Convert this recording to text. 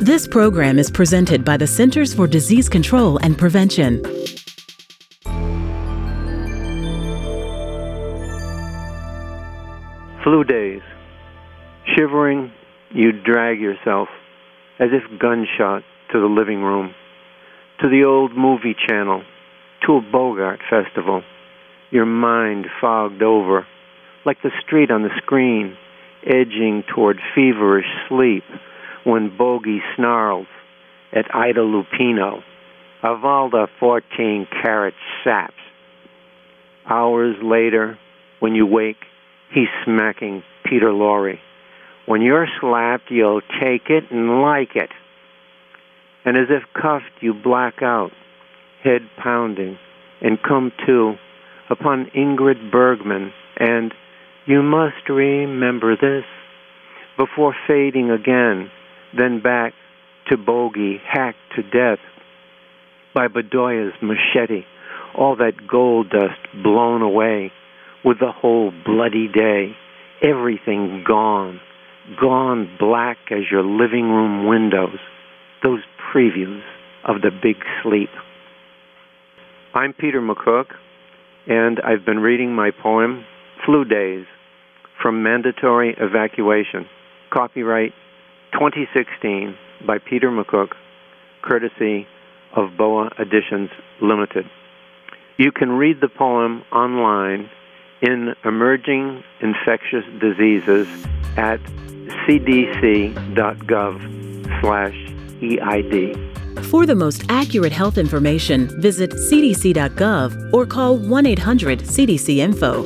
This program is presented by the Centers for Disease Control and Prevention. Flu days. Shivering, you drag yourself, as if gunshot, to the living room, to the old movie channel, to a Bogart festival, your mind fogged over, like the street on the screen, edging toward feverish sleep when Bogey snarls at Ida Lupino. Avalda 14 carat saps. Hours later, when you wake, he's smacking Peter Lorre. When you're slapped, you'll take it and like it. And as if cuffed, you black out, head pounding, and come to upon Ingrid Bergman and You Must Remember This before fading again, then back to Bogey, hacked to death by Bedoya's machete, all that gold dust blown away with the whole bloody day, everything gone, gone black as your living room windows, those previews of the big sleep. I'm Peter Makuck, and I've been reading my poem, Flu Days, from Mandatory Evacuation, copyright 2016 by Peter Makuck, courtesy of Boa Editions Limited. You can read the poem online in Emerging Infectious Diseases at cdc.gov slash EID. For the most accurate health information, visit cdc.gov or call 1 800 CDC Info.